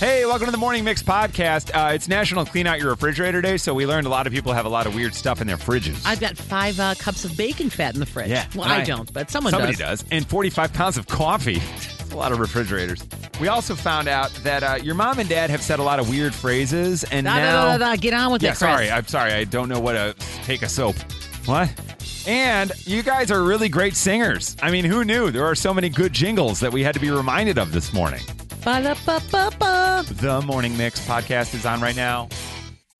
Hey, welcome to the Morning Mix podcast. Uh, it's National Clean Out Your Refrigerator Day, so we learned a lot of people have a lot of weird stuff in their fridges. I've got five uh, cups of bacon fat in the fridge. Yeah, Well, I, I- don't, but someone Somebody does. does. And 45 pounds of coffee. That's a lot of refrigerators. We also found out that uh, your mom and dad have said a lot of weird phrases, and Da, now. da, da. Get on with yeah, it, Chris. sorry. I'm sorry. I don't know what a take a soap. What? And you guys are really great singers. I mean, who knew? There are so many good jingles that we had to be reminded of this morning. Ba-da-ba-ba-ba. The Morning Mix podcast is on right now.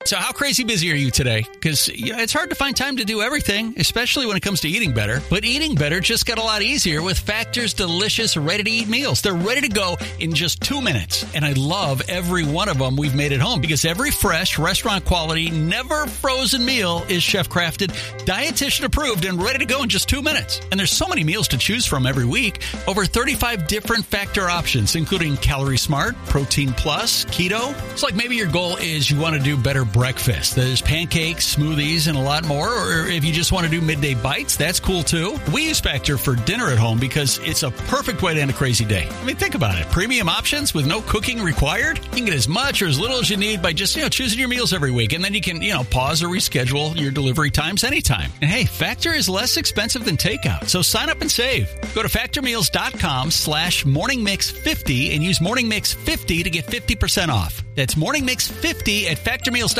So, how crazy busy are you today? Because it's hard to find time to do everything, especially when it comes to eating better. But eating better just got a lot easier with Factor's delicious, ready to eat meals. They're ready to go in just two minutes. And I love every one of them we've made at home because every fresh, restaurant quality, never frozen meal is chef crafted, dietitian approved, and ready to go in just two minutes. And there's so many meals to choose from every week. Over 35 different Factor options, including Calorie Smart, Protein Plus, Keto. It's like maybe your goal is you want to do better breakfast. There's pancakes, smoothies, and a lot more. Or if you just want to do midday bites, that's cool too. We use Factor for dinner at home because it's a perfect way to end a crazy day. I mean, think about it. Premium options with no cooking required. You can get as much or as little as you need by just, you know, choosing your meals every week. And then you can, you know, pause or reschedule your delivery times anytime. And hey, Factor is less expensive than takeout. So sign up and save. Go to factormeals.com slash morningmix50 and use morningmix50 to get 50% off. That's morningmix50 at factormeals.com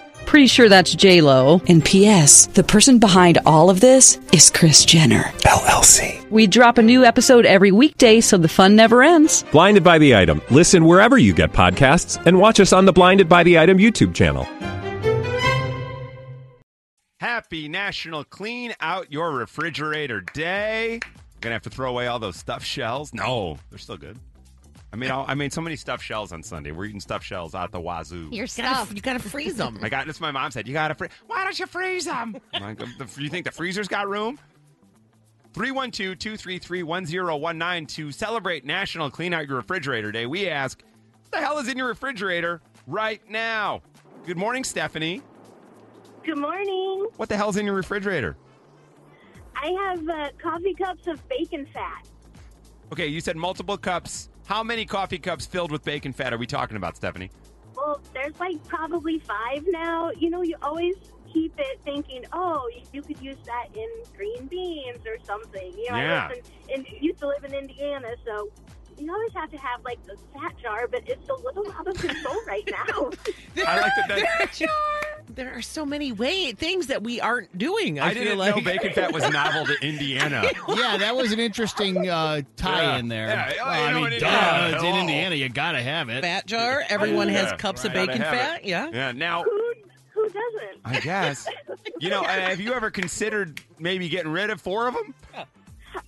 Pretty sure that's J Lo. And P.S. The person behind all of this is Kris Jenner. LLC. We drop a new episode every weekday, so the fun never ends. Blinded by the item. Listen wherever you get podcasts, and watch us on the Blinded by the Item YouTube channel. Happy National Clean Out Your Refrigerator Day. Gonna have to throw away all those stuffed shells. No, they're still good. I mean, I'll, I made so many stuffed shells on Sunday. We're eating stuffed shells out the wazoo. You Your gotta, stuff. you gotta freeze them. I got this. My mom said you gotta freeze. Why don't you freeze them? Like, the, you think the freezer's got room? 312-233-1019 to celebrate National Clean Out Your Refrigerator Day. We ask, what the hell is in your refrigerator right now? Good morning, Stephanie. Good morning. What the hell's in your refrigerator? I have uh, coffee cups of bacon fat. Okay, you said multiple cups. How many coffee cups filled with bacon fat are we talking about, Stephanie? Well, there's like probably five now. You know, you always keep it thinking, oh, you, could use that in green beans or something. You know, Yeah. I live in, in, used to live in Indiana, so you always have to have like the fat jar, but it's a little out of control right now. I like that. that There are so many way things that we aren't doing. I, I feel didn't like know bacon fat was novel to Indiana. Yeah, that was an interesting uh, tie Yeah. in there. Yeah, Well, you I mean, in duh, Indiana, it's in. Indiana. You gotta have it. fat jar. Everyone Yeah, has cups of bacon fat. it. Yeah. Yeah. Now, who who doesn't? I guess. You know, uh, have you ever considered maybe getting rid of four of them?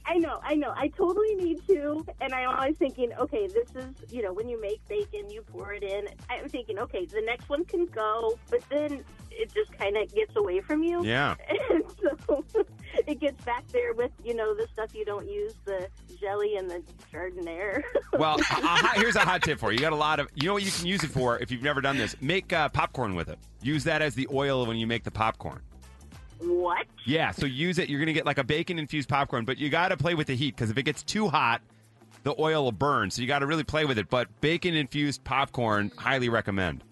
I know, I know. I totally need to, and I'm always thinking, okay, this is, you know, when you make bacon, you pour it in. I'm thinking, okay, the next one can go, but then it just kind of gets away from you. Yeah. And so it gets back there with, you know, the stuff you don't use, the jelly and the Chardonnay. Well, a, a hot, here's a hot tip for you. You got a lot of, you know what you can use it for if you've never done this? Make uh, popcorn with it. Use that as the oil when you make the popcorn. What? Yeah, so use it. You're going to get like a bacon infused popcorn, but you got to play with the heat because if it gets too hot, the oil will burn. So you got to really play with it. But bacon infused popcorn, highly recommend.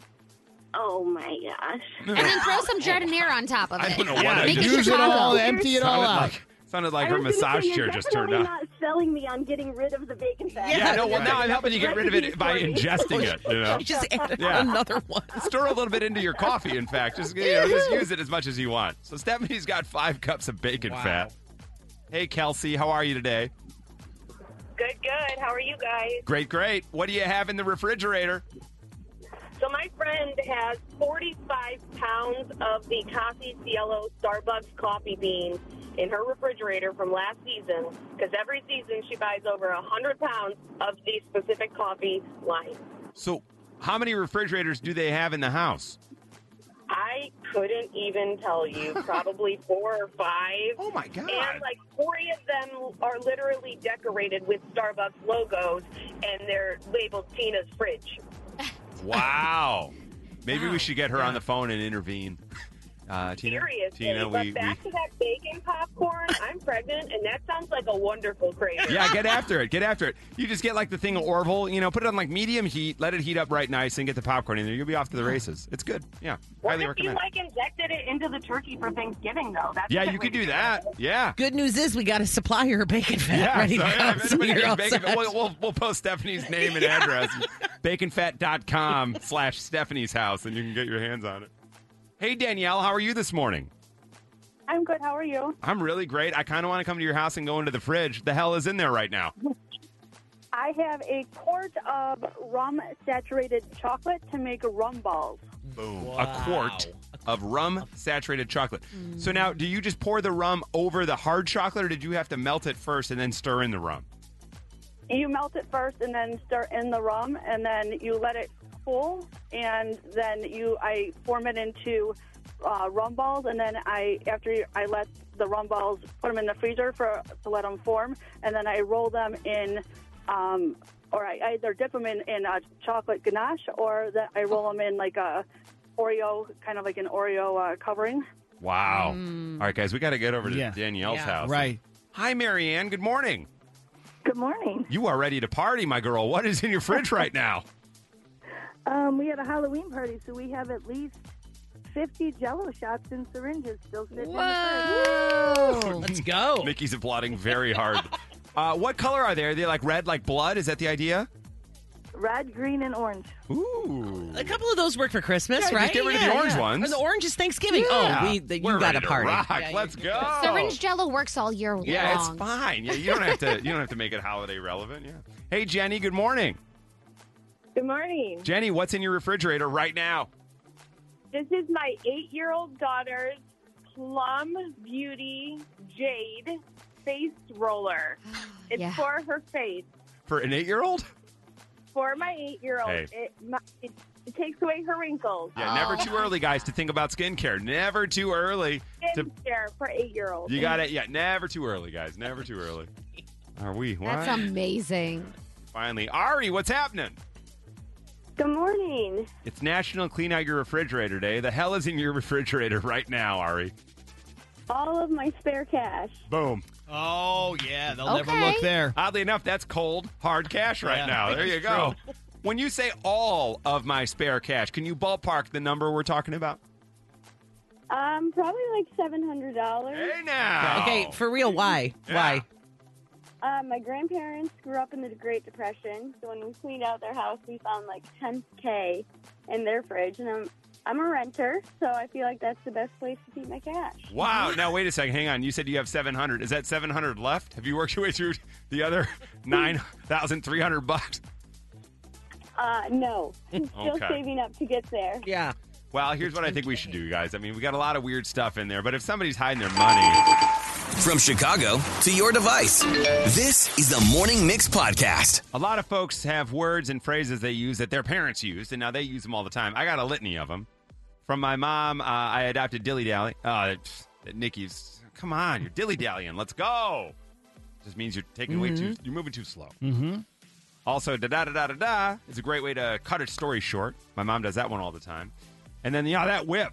Oh my gosh. And then throw some giardiniera on top of it. I don't know what Yeah, I Make it did. use it all, empty it all out. like, sounded like I her was gonna massage say, chair you're just turned definitely on. not selling me on getting rid of the bacon fat. Yeah, no, well, Right. now I'm helping you get rid of it by ingesting it, you know? You just added Yeah. another one. Stir a little bit into your coffee, in fact. Just, you know, just use it as much as you want. So Stephanie's got five cups of bacon fat. Hey, Kelsey, how are you today? Good, good. How are you guys? Great, great. What do you have in the refrigerator? So my friend has 45 pounds of the Coffee Cielo Starbucks coffee beans in her refrigerator from last season because every season she buys over 100 pounds of the specific coffee line. So, how many refrigerators do they have in the house? I couldn't even tell you. Probably four or five. Oh my god! And like 40 of them are literally decorated with Starbucks logos, and they're labeled Tina's fridge. Wow. Maybe we should get her on the phone and intervene. Uh, Tina, Seriously. Tina, but we, we back to that bacon popcorn, I'm pregnant, and that sounds like a wonderful craze. yeah, get after it. Get after it. You just get like the thing of Orville, you know, put it on like medium heat, let it heat up right nice, and get the popcorn in there. You'll be off to the races. It's good. Yeah, What highly if you recommend. like injected it into the turkey for Thanksgiving though? That's yeah, you could to do it. that. Yeah. Good news is we got a supplier of bacon fat Yeah, ready so, to yeah, so you're all bacon, set. we'll, we'll, we'll post Stephanie's name and address. Baconfat.com slash Stephanie's house, and you can get your hands on it. Hey, Danielle, how are you this morning? I'm good. How are you? I'm really great. I kind of want to come to your house and go into the fridge. The hell is in there right now? I have a quart of rum saturated chocolate to make rum balls. Boom. A quart of rum saturated chocolate. So mm. now, do you just pour the rum over the hard chocolate, or did you have to melt it first and then stir in the rum? You melt it first and then stir in the rum, and then you let it cool, and then you I form it into uh, rum balls, and then I after I let the rum balls put them in the freezer for to let them form, and then I roll them in. Um, or I either dip them in, in a chocolate ganache, or that I roll them in like a Oreo, kind of like an Oreo uh, covering. Wow. All right, guys, we got to get over to Yeah. Danielle's Yeah. house. Right. Hi, Marianne. Good morning. Good morning. You are ready to party, my girl. What is in your fridge right now? Um, we had a Halloween party, so we have at least 50 jello shots and syringes still sitting in the Whoa! Let's go. Mickey's applauding very hard. Uh, what color are they? Are they like red, like blood? Is that the idea? Fridge. Red, green, and orange. Ooh. A couple of those work for Christmas, Yeah, just right? get rid of the orange yeah. ones. Or the orange is Thanksgiving. Oh, yeah. Oh, we the, you We're got ready a to party. rock. Yeah, Let's you- go. Syringe Jello works all year long. Yeah, it's fine. Yeah, you don't have to. You don't have to make it holiday relevant. Yeah. Hey, Jenny. Good morning, Good morning. Jenny. What's in your refrigerator right now? This is my eight-year-old daughter's Plum Beauty Jade face roller. Oh, it's Yeah. for her face. For an eight-year-old? For my eight-year-old, Hey. it, my, it, it takes away her wrinkles. Yeah, never too early, guys, to think about skincare. Never too early to. Skincare for eight-year-olds. You got it. Yeah, never too early, guys. Never too early. Are we? What? That's amazing. Finally, Ari, what's happening? Good morning. It's National Clean Out Your Refrigerator Day. The hell is in your refrigerator right now, Ari? All of my spare cash. Boom. Oh, yeah. They'll never Okay. look there. Oddly enough, that's cold, hard cash right Yeah, now. There you it's go. When you say all of my spare cash, can you ballpark the number we're talking about? Um, probably like $700. Hey now. Okay, for real, why? Yeah. Why? Uh, my grandparents grew up in the Great Depression, so when we cleaned out their house, we found like 10K in their fridge, and I'm, I'm a renter, so I feel like that's the best place to keep my cash. Wow. Now wait a second. Hang on. You said you have 700. Is that 700 left? Have you worked your way through the other 9,300 bucks? Uh, no. Still Okay. saving up to get there. Yeah. Well, here's what I think we should do, guys. I mean, we got a lot of weird stuff in there, but if somebody's hiding their money, From Chicago to your device, this is the Morning Mix Podcast. a lot of folks have words and phrases they use that their parents used, and now they use them all the time. I got a litany of them. From my mom, uh, I adopted dilly dally. Uh, Nikki's, come on, you're dilly dallying. Let's go. Just means you're taking way too, you're moving too slow. Mm-hmm. Also, da da da da da da is a great way to cut a story short. My mom does that one all the time. And then, yeah, that whip.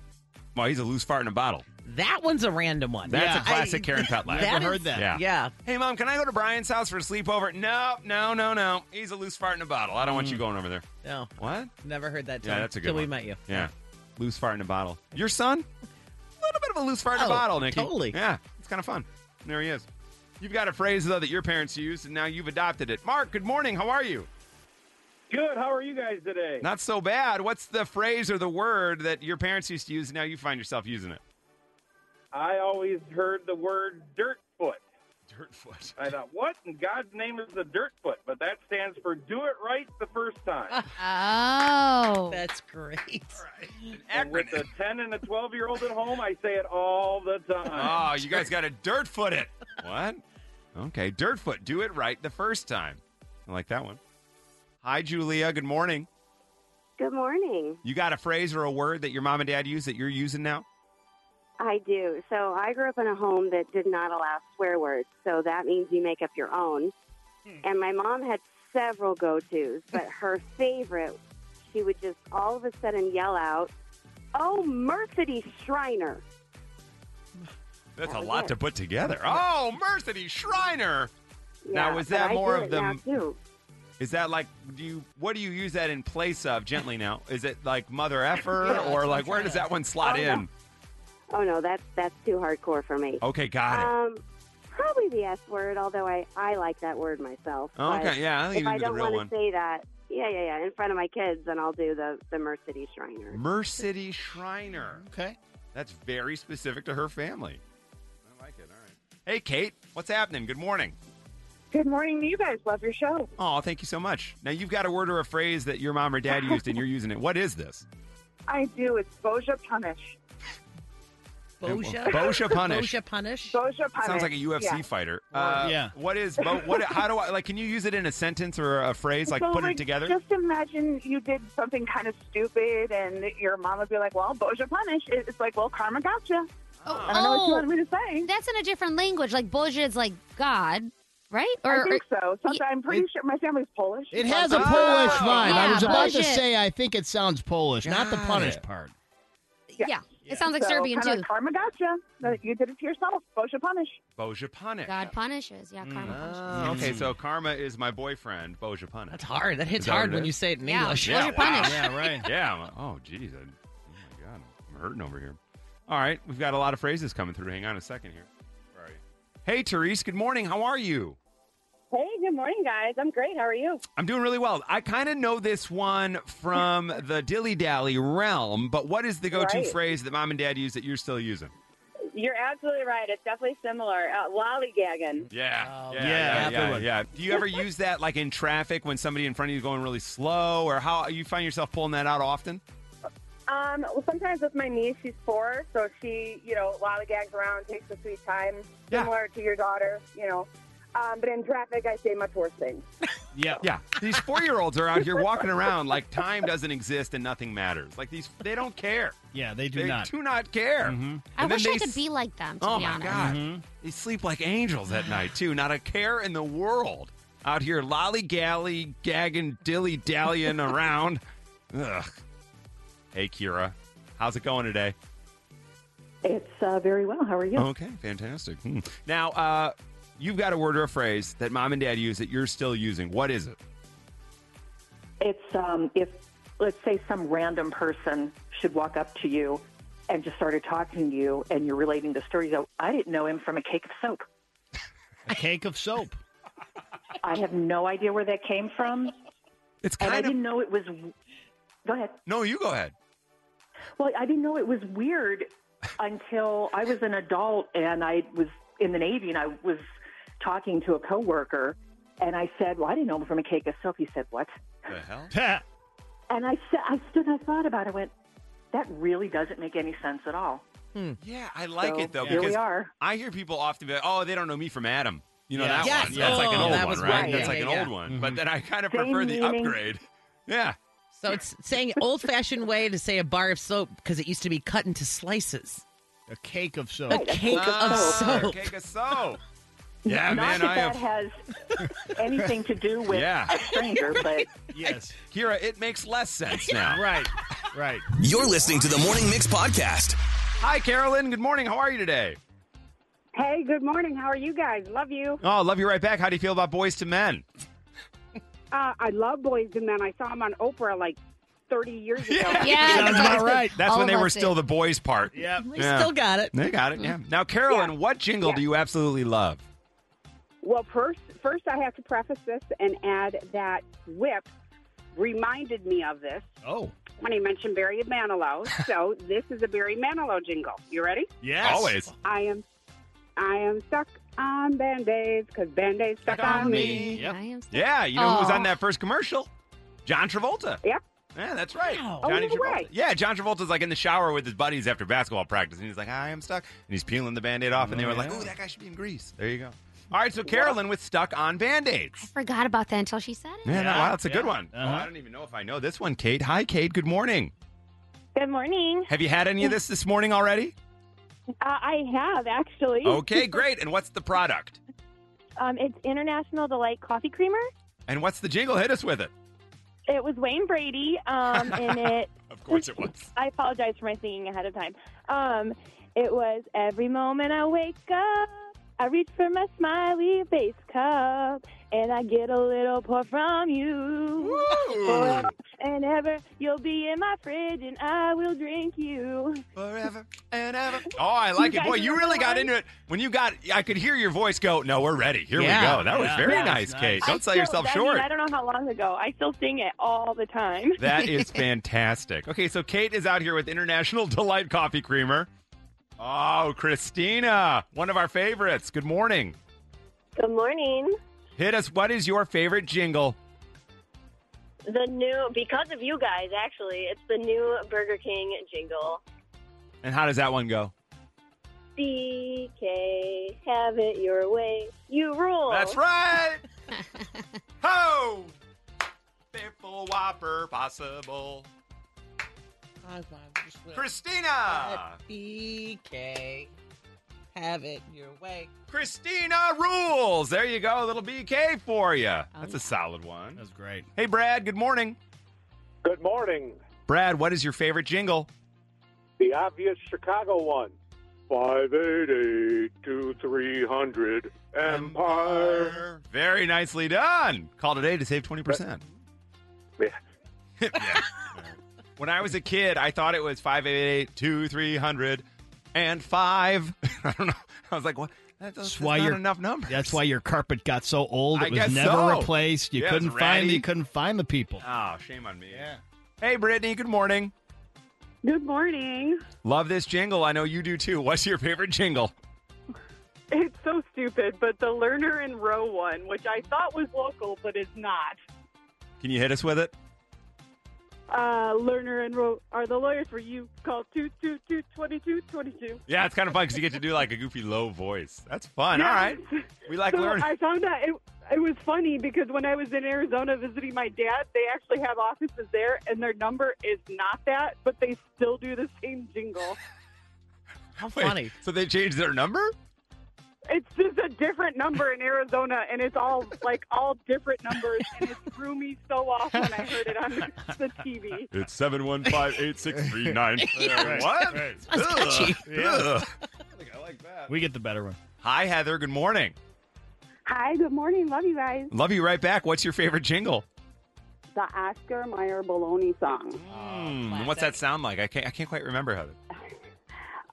Well, he's a loose fart in a bottle. That one's a random one. That's Yeah. a classic I- Karen Pet laugh. that Never heard that. Yeah. Yeah. Hey, mom, can I go to Brian's house for a sleepover? No, no, no, no. He's a loose fart in a bottle. I don't want mm. you going over there. No, What? never heard that. Yeah, till- that's a good till we met you. Yeah. Loose fart in a bottle. Your son? A little bit of a loose fart in a Oh, bottle, Nikki. totally. Yeah, it's kind of fun. There he is. You've got a phrase, though, that your parents used, and now you've adopted it. Mark, good morning. How are you? Good. How are you guys today? Not so bad. What's the phrase or the word that your parents used to use, and now you find yourself using it? I always heard the word dirt foot. Dirtfoot. I thought, what in God's name is the dirt foot? But that stands for do it right the first time. Oh. That's great. and with the 10 and the 12 year old at home, I say it all the time. Oh, you guys got to dirt foot it. What? Okay, dirt foot. Do it right the first time. I like that one. Hi, Julia. Good morning. Good morning. You got a phrase or a word that your mom and dad use that you're using now? I do. So I grew up in a home that did not allow swear words. So that means you make up your own. Hmm. And my mom had several go tos, but her favorite, she would just all of a sudden yell out, Oh, Mercedes Shriner. That's a That was lot it. to put together. Oh, Mercedes Shriner. now, was that more of it now, the? too. Is that like do you? What do you use that in place of? Gently now. Is it like mother effer or like where does that one slot Oh, no. in? Oh, no, that's, that's too hardcore for me. Okay, got it. Um, probably the S word, although I, I like that word myself. Okay, yeah, I'll if even I do the don't want to say that, yeah, yeah, yeah, in front of my kids, then I'll do the, the Mercedes Shriner. Mercedes Shriner. Okay. That's very specific to her family. I like it. All right. Hey, Kate, what's happening? Good morning. Good morning to you guys. Love your show. Oh, thank you so much. Now you've got a word or a phrase that your mom or dad used, and you're using it. What is this? I do. It's Boja Punish. Boja? Boja Punish. Boja Punish? Boja Punish. Sounds like a UFC Yeah. fighter. Uh, Yeah. What is? Bo- what? How do I like? Can you use it in a sentence or a phrase? Like So, put like, it together. Just imagine you did something kind of stupid, and your mom would be like, "Well, Boja Punish." It's like, "Well, karma gotcha." Oh, I don't know what you wanted me to say. Oh, That's in a different language. Like Boja is like God, right? I think so. Sometimes I'm pretty sure my family's Polish. It has a Oh. Polish vibe. I was about to bullshit. say I think it sounds Polish, not the Got punish it. part. Yeah. It sounds like So, Serbian too. like karma gotcha. You did it to yourself. Boja Punish. Boja Punish. God punishes. Yeah, karma mm. punishes. Oh, okay, so karma is my boyfriend, Boja Punish. That's hard. That hits that hard what it when is? you say it in Yeah. English. Boja Punish. Yeah, right. Yeah. I'm oh, geez. I, oh my God, I'm hurting over here. All right, we've got a lot of phrases coming through. Hang on a second here. Where are you? Hey, Therese. Good morning. How are you? Hey, good morning, guys. I'm great. How are you? I'm doing really well. I kind of know this one from the dilly dally realm, but what is the go-to Right. phrase that mom and dad use that you're still using? You're absolutely right. It's definitely similar. Uh, lollygagging. Yeah, Oh, yeah, yeah, yeah, yeah, yeah. Do you ever use that like in traffic when somebody in front of you is going really slow, or how you find yourself pulling that out often? Um, well, sometimes with my niece, she's four, so she, you know, lollygags around, takes a sweet time, Yeah. similar to your daughter, you know. Um, but in traffic, I say much worse things. Yeah. Yeah, these four-year-olds are out here walking around like time doesn't exist and nothing matters. Like these, they don't care. Yeah, they do they not. do not care. I And then wish they I could s- be like them, to Oh be my honest. god, they sleep like angels at night too. Not a care in the world out here lollygally, gagging, dilly dallying around. Ugh. Hey, Kira, how's it going today? It's uh, very well. How are you? Okay, fantastic. Hmm. Now, uh, you've got a word or a phrase that mom and dad use that you're still using. What is it? It's um, if let's say some random person should walk up to you and just started talking to you, and you're relating the story. You go, I didn't know him from a cake of soap. A cake of soap. I have no idea where that came from, It's and I kind of. I didn't know it was. Go ahead. No, you go ahead. Well, I didn't know it was weird until I was an adult and I was in the Navy and I was talking to a coworker and I said, "Well, I didn't know him from a cake of soap." He said, "What?" The hell? And I said, I stood and I thought about it. I went, "That really doesn't make any sense at all." Hmm. Yeah, I like So, it though here we are. I hear people often be like, "Oh, they don't know me from Adam." You know Yes. that Yes. one? That's like oh, an Oh, old that one, was right? right. That's Yeah, like yeah, an yeah. old one. Mm-hmm. But then I kind of Same prefer the meaning. upgrade. Yeah. So it's saying old fashioned way to say a bar of soap because it used to be cut into slices. A cake of soap. A cake of soap. A Cake of soap. Yeah, Not man, that I that have. has anything to do with Yeah. a stranger, but Yes. Kira, it makes less sense now. Right. Right. You're listening to the Morning Mix podcast. Hi, Carolyn. Good morning. How are you today? Hey, good morning. How are you guys? Love you. Oh, love you right back. How do you feel about Boyz II Men? Uh, I love Boys and Men. I saw them on Oprah like 30 years ago. Yeah. Sounds about right. That's All when they were still did. the boys part. Yep. We Yeah. still got it. They got it, yeah. Now, Carolyn, what jingle do you absolutely love? Well, first, first I have to preface this and add that Whip reminded me of this Oh. when he mentioned Barry Manilow. so this is a Barry Manilow jingle. You ready? Yes. Always. I am, I am stuck on band-aids because band-aids stuck, on me. Yep. I am so- Yeah, you know who was on that first commercial? John Travolta. Yep. Yeah, that's right. Wow. Oh, Johnny no Travolta. way. Yeah, John Travolta's like in the shower with his buddies after basketball practice, and he's like, "I am stuck," and he's peeling the band-aid off, and they Oh, were like, yeah. "Ooh, that guy should be in Grease." There you go. All right, so Carolyn with stuck on band-aids. I forgot about that until she said it. Yeah, no, wow, that's a good one. Oh, Uh-huh. I don't even know if I know this one, Kate. Hi, Kate. Good morning. Good morning. Have you had any of this this morning already? Uh, I have actually. Okay, great. And what's the product? um, it's International Delight Coffee Creamer. And what's the jingle? Hit us with it. It was Wayne Brady, um, and it. Of course it was. I apologize for my singing ahead of time. Um, it was every moment I wake up, I reach for my smiley face cup, and I get a little pour from you. Forever and ever, you'll be in my fridge, and I will drink you. Forever and ever. Oh, I like You it. Boy, you really got into it. When you got, I could hear your voice go, no, we're ready. Here Yeah. we go. That was very Yeah. nice, Nice. Kate. Don't sell still- yourself I short. Mean, I don't know how long ago. I still sing it all the time. That is fantastic. Okay, so Kate is out here with International Delight Coffee Creamer. Oh, Christina, one of our favorites. Good morning. Good morning. Hit us. What is your favorite jingle? The new, because of you guys, actually, it's the new Burger King jingle. And how does that one go? BK, have it your way. You rule. That's right. Ho! Biffle Whopper possible. Christina! BK. Have it your way. Christina rules. There you go. A little BK for you. That's a oh, solid one. That's great. Hey, Brad. Good morning. Good morning. Brad, what is your favorite jingle? The obvious Chicago one. 588 to 300 Empire. Very nicely done. Call today to save 20%. Yeah. Yeah. When I was a kid, I thought it was 588 2 300 and 5. I don't know. I was like, what? That's, that's why not you're- enough numbers. That's why your carpet got so old. I It was guess never so. replaced. You Yeah, couldn't find ratty. you couldn't find the people. Oh, shame on me. Yeah. Hey, Brittany. Good morning. Good morning. Love this jingle. I know you do too. What's your favorite jingle? It's so stupid, but the Lerner in Rowe one, which I thought was local, but is not. Can you hit us with it? Uh, Lerner and Rowe are the lawyers for you. Call two two two twenty two twenty two. Yeah, it's kind of fun because you get to do like a goofy low voice. That's fun. All right. We like so learning. I found that it, it was funny because when I was in Arizona visiting my dad, they actually have offices there, and their number is not that, but they still do the same jingle. How Wait, funny. So they changed their number? It's just a different number in Arizona, and it's all like all different numbers, and it threw me so off when I heard it on the, the TV. It's 715-8639. Right, What? right. That's catchy. Ugh. I like that. We get the better one. Hi, Heather. Good morning. Hi, good morning. Love you guys. Love you right back. What's your favorite jingle? The Oscar Mayer Baloney song. Hmm, what's that sound like? I can't. I can't quite remember, Heather.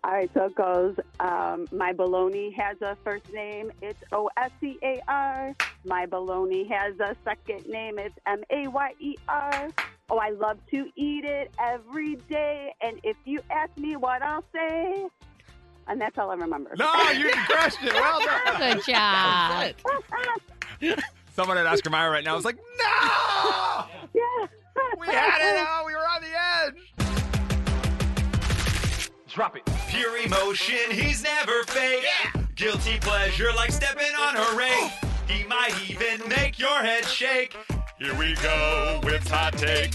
All right, so it goes. Um, my baloney has a first name. It's O S C A R. My baloney has a second name. It's M A Y E R. Oh, I love to eat it every day. And if you ask me what I'll say, and that's all I remember. No, you crushed it. Well done. Good job. Someone at Oscar Mayer right now is like, no, yeah. we had it. Oh, we were on the edge. Drop it. Pure emotion, he's never fake. Guilty pleasure, like stepping on a rake. He might even make your head shake. Here we go with hot take.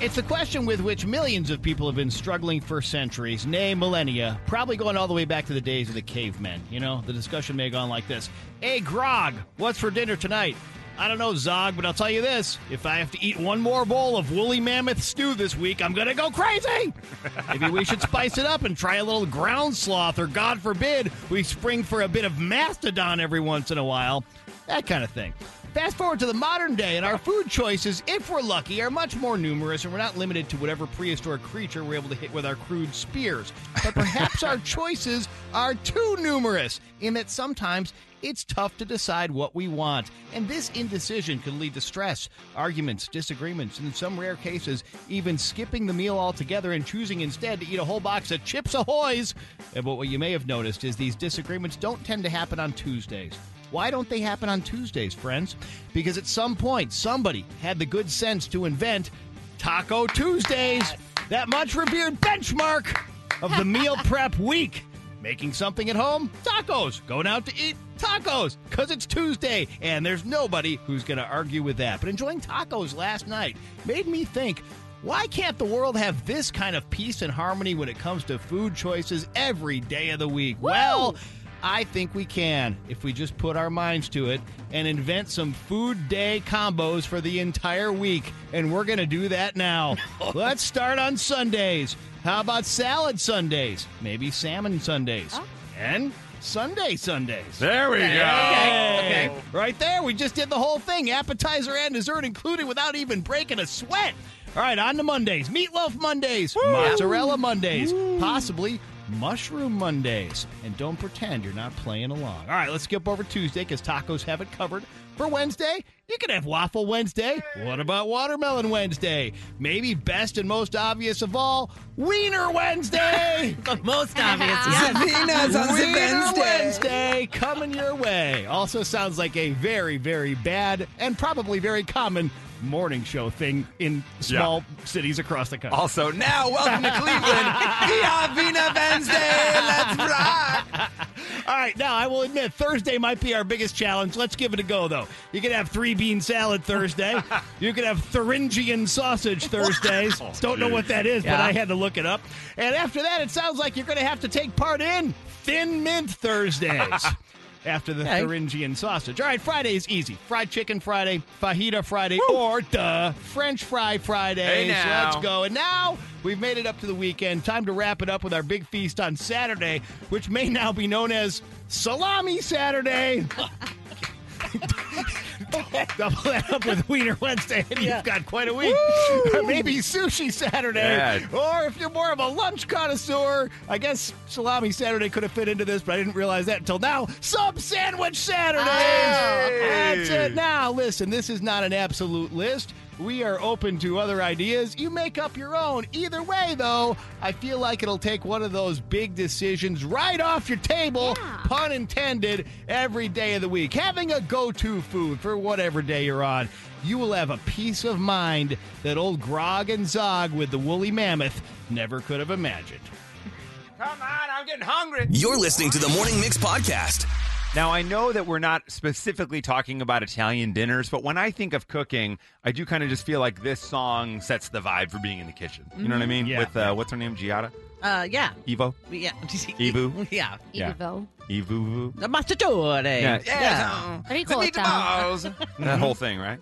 It's the question with which millions of people have been struggling for centuries, nay, millennia, probably going all the way back to the days of the cavemen. You know, the discussion may have gone like this Hey, Grog, what's for dinner tonight? I don't know, Zog, but I'll tell you this. If I have to eat one more bowl of woolly mammoth stew this week, I'm going to go crazy. Maybe we should spice it up and try a little ground sloth, or God forbid, we spring for a bit of mastodon every once in a while. That kind of thing. Fast forward to the modern day, and our food choices, if we're lucky, are much more numerous, and we're not limited to whatever prehistoric creature we're able to hit with our crude spears. But perhaps our choices are too numerous, in that sometimes it's tough to decide what we want. And this indecision can lead to stress, arguments, disagreements, and in some rare cases, even skipping the meal altogether and choosing instead to eat a whole box of Chips Ahoy's. And But what you may have noticed is these disagreements don't tend to happen on Tuesdays. Why don't they happen on Tuesdays, friends? Because at some point, somebody had the good sense to invent Taco Tuesdays, that much revered benchmark of the meal prep week. Making something at home? Tacos. Going out to eat? Tacos. Because it's Tuesday, and there's nobody who's going to argue with that. But enjoying tacos last night made me think why can't the world have this kind of peace and harmony when it comes to food choices every day of the week? Well, I think we can if we just put our minds to it and invent some food day combos for the entire week. And we're going to do that now. Let's start on Sundays. How about salad Sundays? Maybe salmon Sundays. And Sunday Sundays. There we go. Okay, okay. Right there, we just did the whole thing appetizer and dessert included without even breaking a sweat. All right, on to Mondays. Meatloaf Mondays, mozzarella Mondays, possibly mushroom Mondays. And don't pretend you're not playing along. All right, let's skip over Tuesday because tacos have it covered. For Wednesday, you can have Waffle Wednesday. What about Watermelon Wednesday? Maybe best and most obvious of all, Wiener Wednesday. the most obvious. Yes. Wieners on Wiener Wednesday. Wednesday coming your way. Also sounds like a very, very bad and probably very common morning show thing in small cities across the country. Also, now welcome to Cleveland. Via Vina Wednesday. Let's rock. All right, now I will admit Thursday might be our biggest challenge. Let's give it a go, though. You can have three bean salad Thursday. you can have Thuringian sausage Thursdays. Oh, Don't know what that is, but I had to look it up. And after that, it sounds like you're going to have to take part in Thin Mint Thursdays. After the Okay. Thuringian sausage. All right, Friday is easy. Fried chicken Friday, fajita Friday, or duh, French fry Friday. Hey, now. Let's go. And now we've made it up to the weekend. Time to wrap it up with our big feast on Saturday, which may now be known as Salami Saturday. Double that up with Wiener Wednesday, and you've got quite a week. Or maybe Sushi Saturday. Yeah. Or if you're more of a lunch connoisseur, I guess Salami Saturday could have fit into this, but I didn't realize that until now. Sub Sandwich Saturdays. That's it. Now, listen, this is not an absolute list. We are open to other ideas. You make up your own. Either way, though, I feel like it'll take one of those big decisions right off your table, pun intended, every day of the week. Having a go to food for whatever day you're on. You will have a peace of mind that old Grog and Zog with the woolly mammoth never could have imagined. Come on, I'm getting hungry. You're listening to the Morning Mix podcast. Now, I know that we're not specifically talking about Italian dinners, but when I think of cooking, I do kind of just feel like this song sets the vibe for being in the kitchen. You know what I mean? Yeah. With, uh, what's her name? Giada? Uh, yeah. Evo? Yeah. Evu? Yeah. Yeah. Evo. Evu? The Mastatore. Yeah. Yeah. Very The cool. meatballs. that whole thing, right?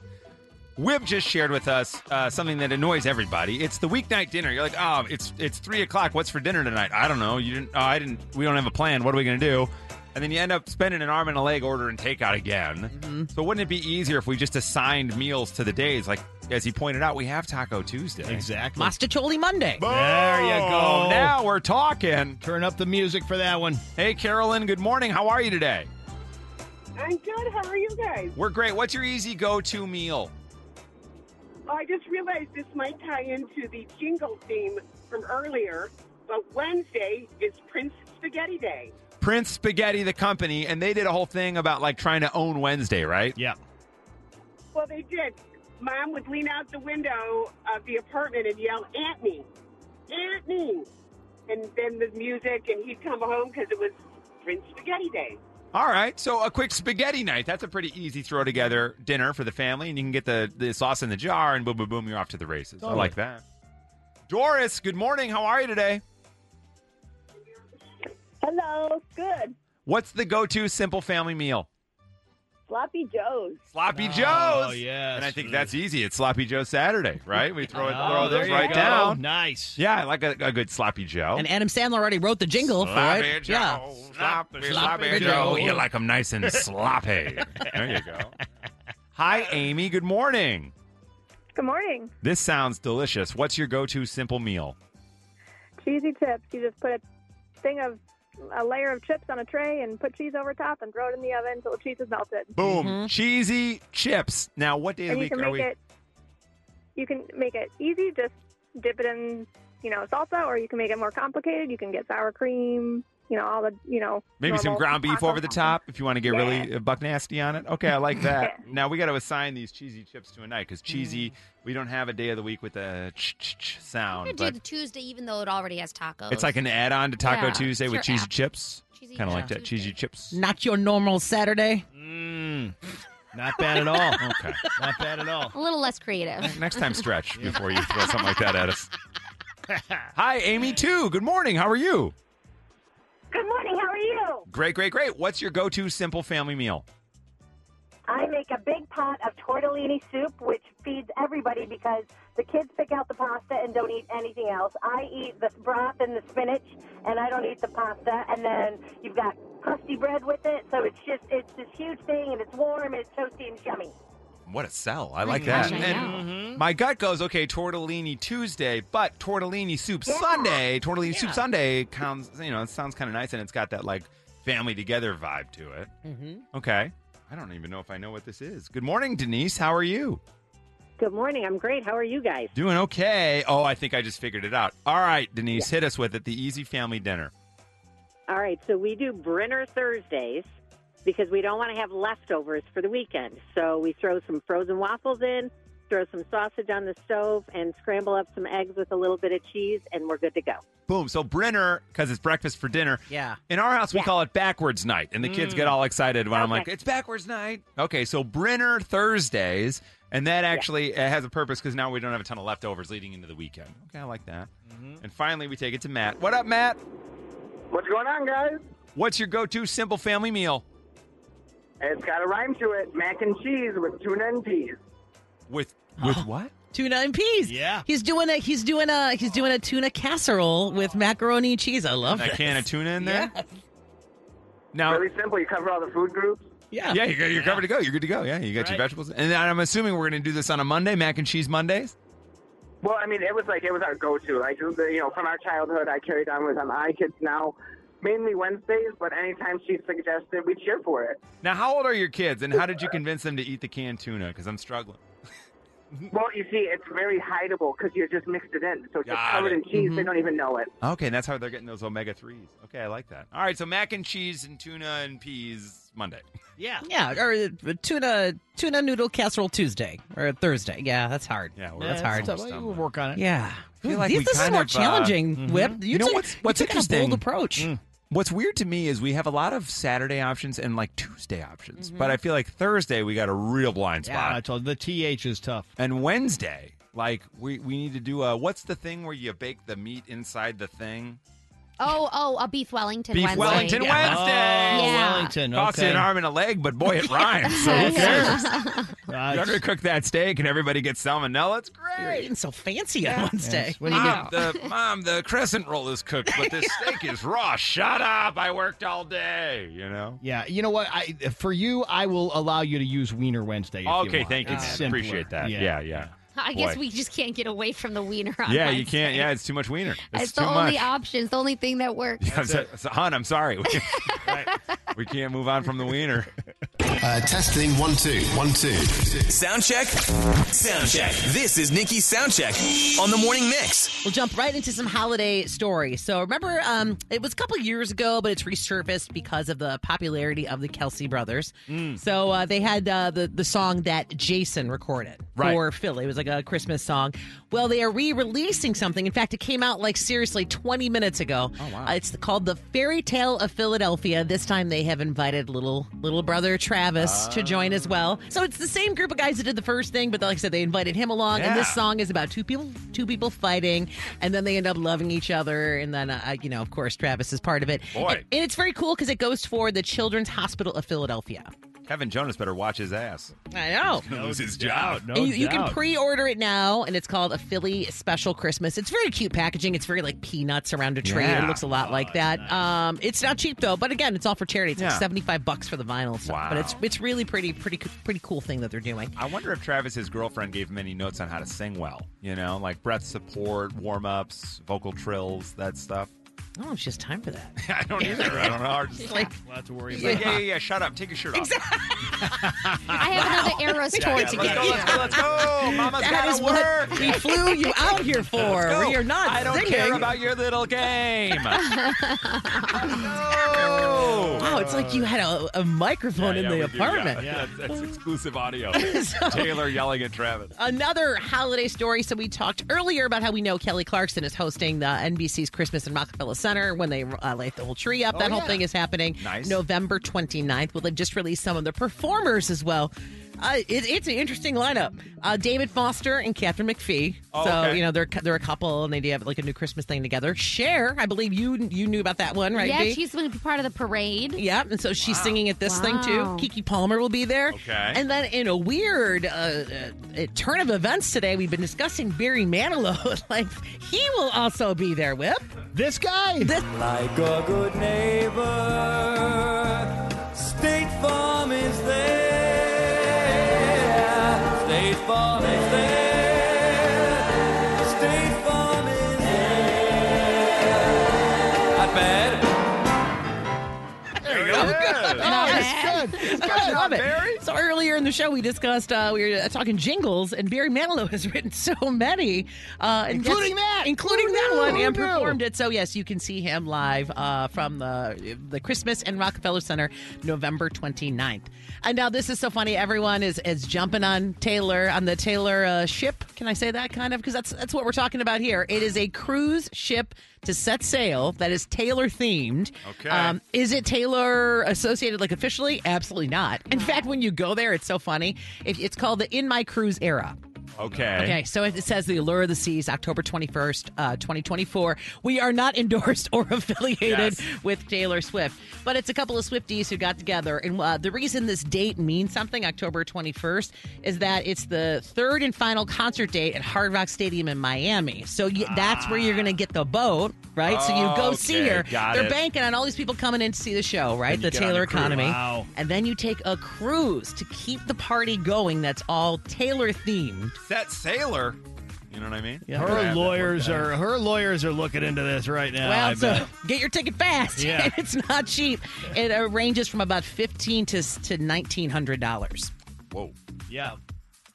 Whip just shared with us uh, something that annoys everybody. It's the weeknight dinner. You're like, oh, it's it's three o'clock. What's for dinner tonight? I don't know. You didn't. Oh, I didn't. We don't have a plan. What are we gonna do? And then you end up spending an arm and a leg ordering takeout again. Mm-hmm. So wouldn't it be easier if we just assigned meals to the days? Like as he pointed out, we have Taco Tuesday. Exactly. Mostaccioli Monday. There you go. Oh, now we're talking. Turn up the music for that one. Hey, Carolyn. Good morning. How are you today? I'm good. How are you guys? We're great. What's your easy go-to meal? Oh, I just realized this might tie into the jingle theme from earlier, but Wednesday is Prince Spaghetti Day. Prince Spaghetti, the company, and they did a whole thing about like trying to own Wednesday, right? Yeah. Well, they did. Mom would lean out the window of the apartment and yell, Anthony, Aunt me. And then the music, and he'd come home because it was Prince Spaghetti Day. All right, so a quick spaghetti night. That's a pretty easy throw together dinner for the family, and you can get the, the sauce in the jar, and boom, boom, boom, you're off to the races. I like that. Doris, good morning. How are you today? Hello. Good. What's the go-to simple family meal? Sloppy Joe's. Sloppy Oh, Joe's. yes. And I think that's easy. It's Sloppy Joe Saturday, right? We throw it, Oh, throw there those you right go. down. Nice. Yeah, I like a, a good Sloppy Joe. And Adam Sandler already wrote the jingle for it. Joe, Yeah. sloppy, sloppy, Sloppy Joe. Joe. You like them nice and sloppy. there you go. Hi, Amy. Good morning. Good morning. This sounds delicious. What's your go-to simple meal? Cheesy chips. You just put a thing of a layer of chips on a tray and put cheese over top and throw it in the oven until the cheese is melted. Boom. Mm-hmm. Cheesy chips. Now, what day of and the you week can are make we? it. You can make it easy. Just dip it in, you know, salsa, or you can make it more complicated. You can get sour cream, you know, all the, you know, Maybe some ground beef over the top if you want to get Yeah. really uh, buck nasty on it. Okay, I like that. now we got to assign these cheesy chips to a night because cheesy. We don't have a day of the week with a ch ch ch I sound, could do the Tuesday, even though it already has tacos. it's like an add-on to Taco Yeah, Tuesday it's with cheesy app. chips. Cheesy Kind of like Taco that cheesy chips. Not your normal Saturday. Mm, not bad at all. Okay. Not bad at all. a little less creative. Next time, stretch before you throw something like that at us. Hi, Amy. Too. Good morning. How are you? Good morning. How are you? Great, great, great. What's your go-to simple family meal? I make a big pot of tortellini soup, which feeds everybody because the kids pick out the pasta and don't eat anything else. I eat the broth and the spinach, and I don't eat the pasta. And then you've got crusty bread with it, so it's just it's this huge thing, and it's warm, and it's toasty and yummy. What a sell. I like that. I And my gut goes, okay, tortellini Tuesday, but tortellini soup Sunday. Tortellini soup Sunday counts, you know, it sounds kind of nice and it's got that like family together vibe to it. Mm-hmm. Okay. I don't even know if I know what this is. Good morning, Denise. How are you? Good morning. I'm great. How are you guys? Doing okay. Oh, I think I just figured it out. All right, Denise, hit us with it. The easy family dinner. All right. So we do Brinner Thursdays because we don't want to have leftovers for the weekend. So we throw some frozen waffles in, throw some sausage on the stove, and scramble up some eggs with a little bit of cheese, and we're good to go. Boom. So Brinner, because it's breakfast for dinner. Yeah. In our house, we call it backwards night, and the kids Mm. get all excited when I'm like, "It's backwards night." Okay, so Brinner Thursdays, and that actually uh has a purpose because now we don't have a ton of leftovers leading into the weekend. Okay, I like that. And finally, we take it to Matt. What up, Matt? What's going on, guys? What's your go-to simple family meal It's got a rhyme to it: mac and cheese with tuna and peas. with with what? Tuna and peas. Yeah. He's doing a he's doing a he's doing a tuna casserole with macaroni and cheese. I love That this. can of tuna in there. Now, really simple. You cover all the food groups. Yeah. yeah, you're, you're covered to go. You're good to go. Yeah, you got your Right. vegetables, and I'm assuming we're going to do this on a Monday, mac and cheese Mondays. Well, I mean, it was like it was our go-to. Like you know, from our childhood, I carried on with um, my kids now. Mainly Wednesdays, but anytime she suggested, we cheer for it. Now, how old are your kids, and how did you convince them to eat the canned tuna? Because I'm struggling. Well, you see, it's very hideable because you just mixed it in, so it's just Got covered it. in cheese. They Mhm. don't even know it. Okay, and that's how they're getting those omega threes. Okay, I like that. All right, so mac and cheese and tuna and peas Monday. Yeah. Yeah, or uh, tuna tuna noodle casserole Tuesday or Thursday. Yeah, that's hard. Yeah, that's hard. We'll work on it. Yeah. feel like These- we this is kind more of, uh, challenging, mhm. Whip. You, You know took- what's you what's took a interesting? bold approach. Mm. What's weird to me is we have a lot of Saturday options and like Tuesday options, but mm-hmm. I feel like Thursday we got a real blind Yeah, spot. I told you, the TH is tough. And Wednesday, like we we need to do a what's the thing where you bake the meat inside the thing? Oh, oh, a beef Wellington Beef Wednesday. Wellington Oh, Wednesday. Yeah. Wellington. Costs you okay. an arm and a leg, but boy, it rhymes. So who cares? Uh, you undercook that steak and everybody gets salmonella. It's great. You're eating so fancy on Wednesday. Yes. When you Mom, get the, Mom, the crescent roll is cooked, but this steak is raw. Shut up! I worked all day. You know. Yeah, you know what? I for you, I will allow you to use Wiener Wednesday. If you Okay, want. thank you, It's man. Appreciate that. Yeah, yeah. I guess we just can't get away from the wiener on Yeah, you can't. Yeah, it's too much wiener. It's, It's too the only much. option. It's the only thing that works. I'm so, so- hon, I'm sorry. We, we can't move on from the wiener. Uh, testing one two one two. Sound check. Sound check. This is Nikki's sound check on the morning mix. We'll jump right into some holiday stories. So remember, um, it was a couple years ago, but it's resurfaced because of the popularity of the Kelce brothers. Mm. So uh, they had uh, the the song that Jason recorded Right. for Philly. It was like a Christmas song. Well, they are re-releasing something. In fact, it came out like seriously 20 minutes ago. Oh wow! Uh, it's called the Fairy Tale of Philadelphia. This time they have invited little little brother Travis to join as well. So it's the same group of guys that did the first thing, but like I said, they invited him along. And this song is about two people two people fighting, and then they end up loving each other. And then uh, you know, of course, Travis is part of it. Boy. and, and it's very cool because it goes for the Children's Hospital of Philadelphia. Kevin Jonas better watch his ass. I know. He's gonna lose his job. No And you, you can doubt. pre-order it now, and it's called a Philly Special Christmas. It's very cute packaging. It's very like peanuts around a tree. Yeah. It looks a lot like that. Um, it's not cheap though, but again, it's all for charity. It's Yeah. like seventy-five bucks for the vinyl stuff, but it's it's really pretty, pretty, pretty cool thing that they're doing. I wonder if Travis's girlfriend gave him any notes on how to sing well. You know, like breath support, warm ups, vocal trills, that stuff. I don't know if she has time for that. I don't either. I don't know. I just- It's like Not to worry about. like, yeah, yeah, yeah. Shut up. Take your shirt off. I have another Eras tour Yeah, to let's get go, let's go, let's go. Mama's that gotta is work. what we flew you out out here for. Let's go. We are not I don't singing. care about your little game. Wow, it's like you had a, a microphone Yeah, in the we do, yeah. apartment. Yeah, that's, that's exclusive audio. So- Taylor yelling at Travis. Another holiday story. So we talked earlier about how we know Kelly Clarkson is hosting the NBC's Christmas in Rockefeller Center when they uh, light the whole tree up. Oh, that whole yeah. thing is happening Nice. November 29th. Well, they've just released some of the performers as well. Uh, it, it's an interesting lineup. Uh, David Foster and Katharine McPhee. Oh, so okay. you know they're they're a couple and they do have like a new Christmas thing together. Cher, I believe you you knew about that one, right? yeah, Dee? she's going to be part of the parade. Yeah, and so she's singing at this thing too. Keke Palmer will be there. Okay. And then in a weird uh, uh, turn of events today, we've been discussing Barry Manilow. like he will also be there. Whip this guy. This Like a good neighbor, State Farm is there. State Farm is there. State Farm is there. Not bad. There you go. Not bad. Good. I love it. So earlier in the show, we discussed uh, we were talking jingles, and Barry Manilow has written so many, uh, Including gets- that. including Who that knew? one, Who and knew? performed it. So yes, you can see him live uh, from the the Christmas and Rockefeller Center, November 29th. And now this is so funny. Everyone is is jumping on Taylor on the Taylor uh, ship. Can I say that kind of? Because that's that's what we're talking about here. It is a cruise ship to set sail that is Taylor themed. Okay. is it Taylor associated like officially? Absolutely not. In fact, when you go there, it's so funny. It, it's called the In My Cruise Era. Okay. Okay, so it says the Allure of the Seas, October 21st, uh, 2024. We are not endorsed or affiliated Yes. with Taylor Swift, but it's a couple of Swifties who got together. And uh, the reason this date means something, October 21st, is that it's the third and final concert date at Hard Rock Stadium in Miami. So you, that's where you're going to get the boat, right? so you go see her. got They're it. banking on all these people coming in to see the show, right? The Taylor the economy. Wow. And then you take a cruise to keep the party going that's all Taylor themed. That sailor. You know what I mean? Yeah. Her Grab lawyers are her lawyers are looking into this right now. Well, I so bet. get your ticket fast. Yeah. it's not cheap. It uh, ranges from about fifteen to to nineteen hundred dollars. Whoa. Yeah.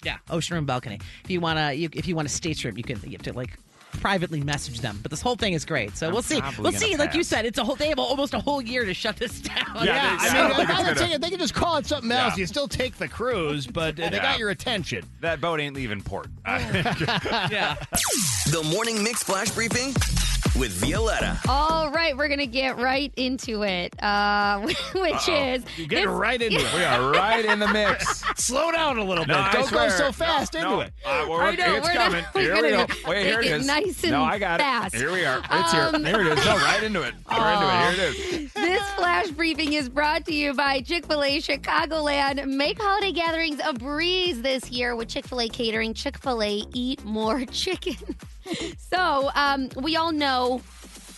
Yeah, ocean room balcony. If you wanna, you, if you want a stateroom, you can. You have to like privately message them. But this whole thing is great. So I'm we'll see. We'll gonna see. Like you said, it's a whole. They have almost a whole year to shut this down. Yeah, Yeah, they- I I mean, don't think by it's the gonna- ticket, they can just call it something else. Yeah. You still take the cruise, but uh, they got your attention. That boat ain't leaving port. yeah. The Morning Mix Flash Briefing with Violetta. All right, we're gonna get right into it, uh, which is You get this- right into it. we are right in the mix. Slow down a little bit. No, Don't swear. go so fast No, into no. it. Uh, we're, I know, it's we're coming. gonna- we're here we go. Wait, here it is. nice no, I got fast. it. Here we are. It's Um, here. Here it is. No, right into it. We're into it. Here it is. This flash briefing is brought to you by Chick fil A Chicagoland. Make holiday gatherings a breeze this year with Chick fil A catering. Chick fil A, eat more chicken. So, um, we all know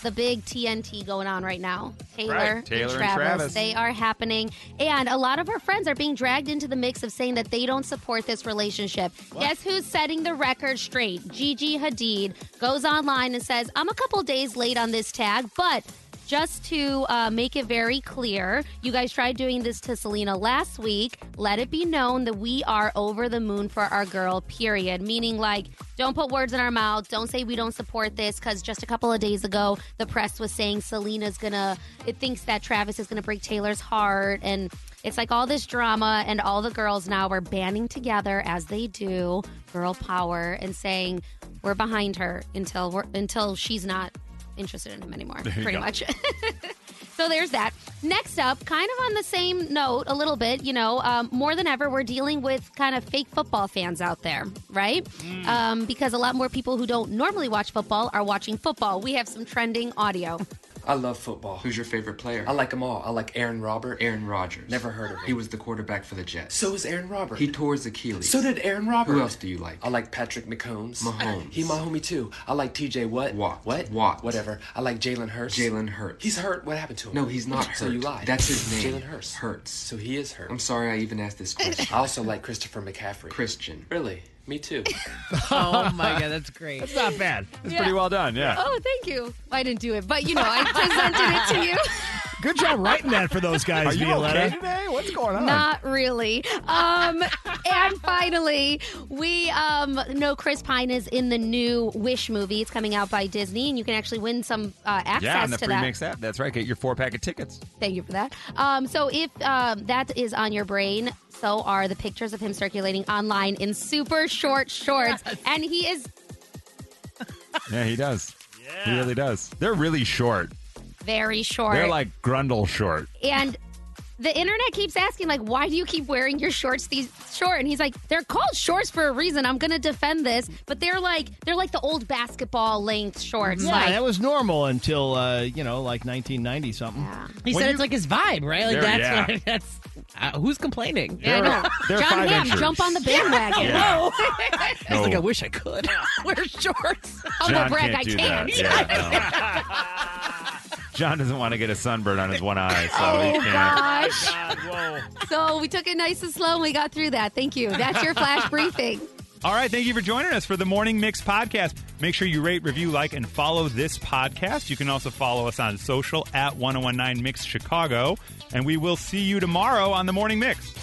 the big TNT going on right now. Taylor, Right, Taylor and Travis, Travis. They are happening. And a lot of our friends are being dragged into the mix of saying that they don't support this relationship. Guess who's setting the record straight? Gigi Hadid goes online and says, I'm a couple days late on this tag, but just to uh, make it very clear, you guys tried doing this to Selena last week. Let it be known that we are over the moon for our girl, period. Meaning, like, don't put words in our mouth. Don't say we don't support this because just a couple of days ago, the press was saying Selena's gonna, it thinks that Travis is gonna break Taylor's heart. And it's like all this drama, and all the girls now are banding together as they do, girl power, and saying, we're behind her until we're, until she's not interested in him anymore, pretty go. much. so there's that. Next up, kind of on the same note, a little bit, you know, um, more than ever, we're dealing with kind of fake football fans out there, right? Mm. Um, because a lot more people who don't normally watch football are watching football. We have some trending audio. I love football. Who's your favorite player? I like them all. I like Aaron Robert, Aaron Rodgers. Never heard of him. He was the quarterback for the Jets. So is Aaron Robert. He tore his Achilles. So did Aaron Robert. Who else do you like? I like Patrick McCombs. Mahomes. he my homie too. I like TJ what? Watt. What? Watt. Whatever. I like Jalen Hurts. Jalen Hurts. He's hurt. What happened to him? No, he's not hurt. So you lied. That's his name. Jalen Hurts. Hurts. So he is hurt. I'm sorry I even asked this question. I also like Christopher McCaffrey. Christian. Really? Me too. Oh my god, that's great. That's not bad. It's Yeah. pretty well done. Yeah. Oh, thank you. I didn't do it, but you know, I presented it to you. Good job writing that for those guys, Are you Violetta. okay today? What's going on? Not really. Um, and finally, we um, know Chris Pine is in the new Wish movie. It's coming out by Disney, and you can actually win some uh, access yeah, on the to free that. mix app. That's right. Get your four pack of tickets. Thank you for that. Um, so if um, that is on your brain, so are the pictures of him circulating online in super short shorts, and he is Yeah, he does. Yeah. He really does. They're really short. Very short. They're like Grundle short. and the internet keeps asking, like, why do you keep wearing your shorts these short? And he's like, they're called shorts for a reason. I'm gonna defend this, but they're like they're like the old basketball length shorts. Yeah, like, that was normal until uh, you know, like 1990 something. He said it's like his vibe, right? Like There- that's yeah. what, that's uh, who's complaining. Yeah, I know. they're John five Hamm, inchers. jump on the bandwagon. Yeah. No. It's like I wish I could wear shorts. Humble John brag, can't I do can. that. Yeah, no. John doesn't want to get a sunburn on his one eye, so Oh, he can't. gosh. So we took it nice and slow and we got through that. Thank you. That's your flash briefing. All right, thank you for joining us for the Morning Mix podcast. Make sure you rate, review, like, and follow this podcast. You can also follow us on social at 1019 Mix Chicago. And we will see you tomorrow on the Morning Mix.